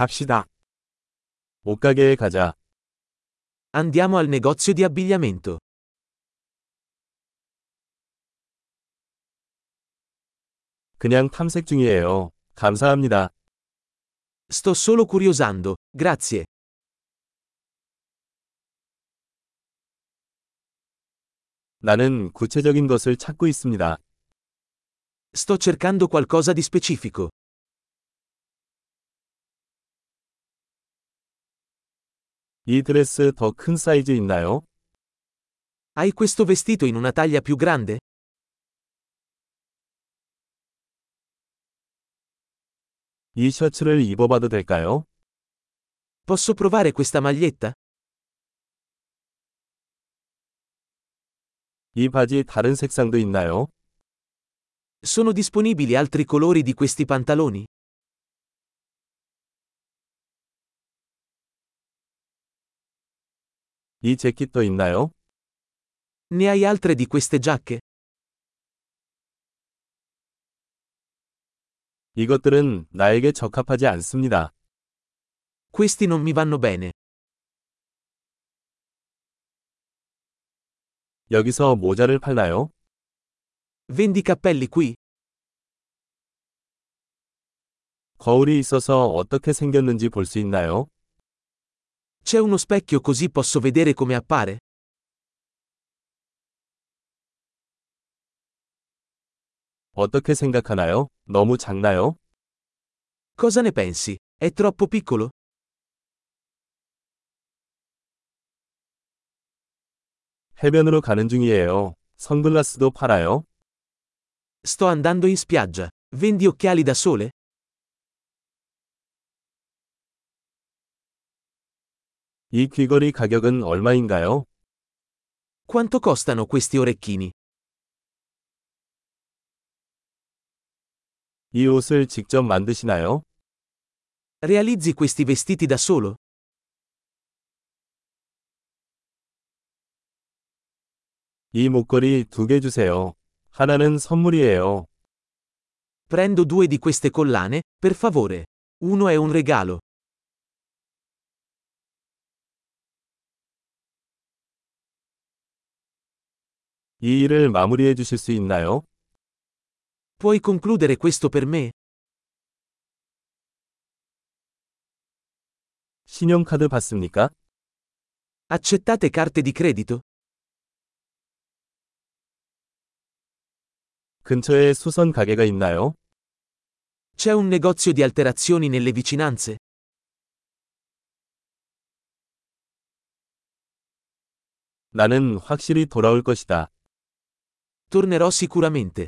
갑시다. 옷가게에 가자. Andiamo al negozio di abbigliamento. 그냥 탐색 중이에요. 감사합니다. Sto solo curiosando, grazie. 나는 구체적인 것을 찾고 있습니다. Sto cercando qualcosa di specifico. 이 드레스 더 큰 사이즈 있나요? Hai questo vestito in una taglia più grande? 이 셔츠를 입어봐도 될까요? Posso provare questa maglietta? 이 바지 다른 색상도 있나요? Sono disponibili altri colori di questi pantaloni? 이 재킷도 있나요? Ne hai altre di queste giacche? 이것들은 나에게 적합하지 않습니다. Questi non mi vanno bene. 여기서 모자를 팔나요? Vendi cappelli qui? 거울이 있어서 어떻게 생겼는지 볼 수 있나요? C'è uno specchio così posso vedere come appare? 어떻게 생각하나요? 너무 작나요? Cosa ne pensi? È troppo piccolo? 해변으로 가는 중이에요. 선글라스도 팔아요? Sto andando in spiaggia. Vendi occhiali da sole? 이 귀걸이 가격은 얼마인가요? Quanto costano questi orecchini? 이 옷을 직접 만드시나요? Realizzi questi vestiti da solo? 이 목걸이 두 개 주세요. 하나는 선물이에요. Prendo due di queste collane, per favore. Uno è un regalo. 이 일을 마무리해 주실 수 있나요? Puoi concludere questo per me? 신용카드 받습니까? Accettate carte di credito? 근처에 수선 가게가 있나요? C'è un negozio di alterazioni nelle vicinanze? 나는 확실히 돌아올 것이다. Tornerò sicuramente.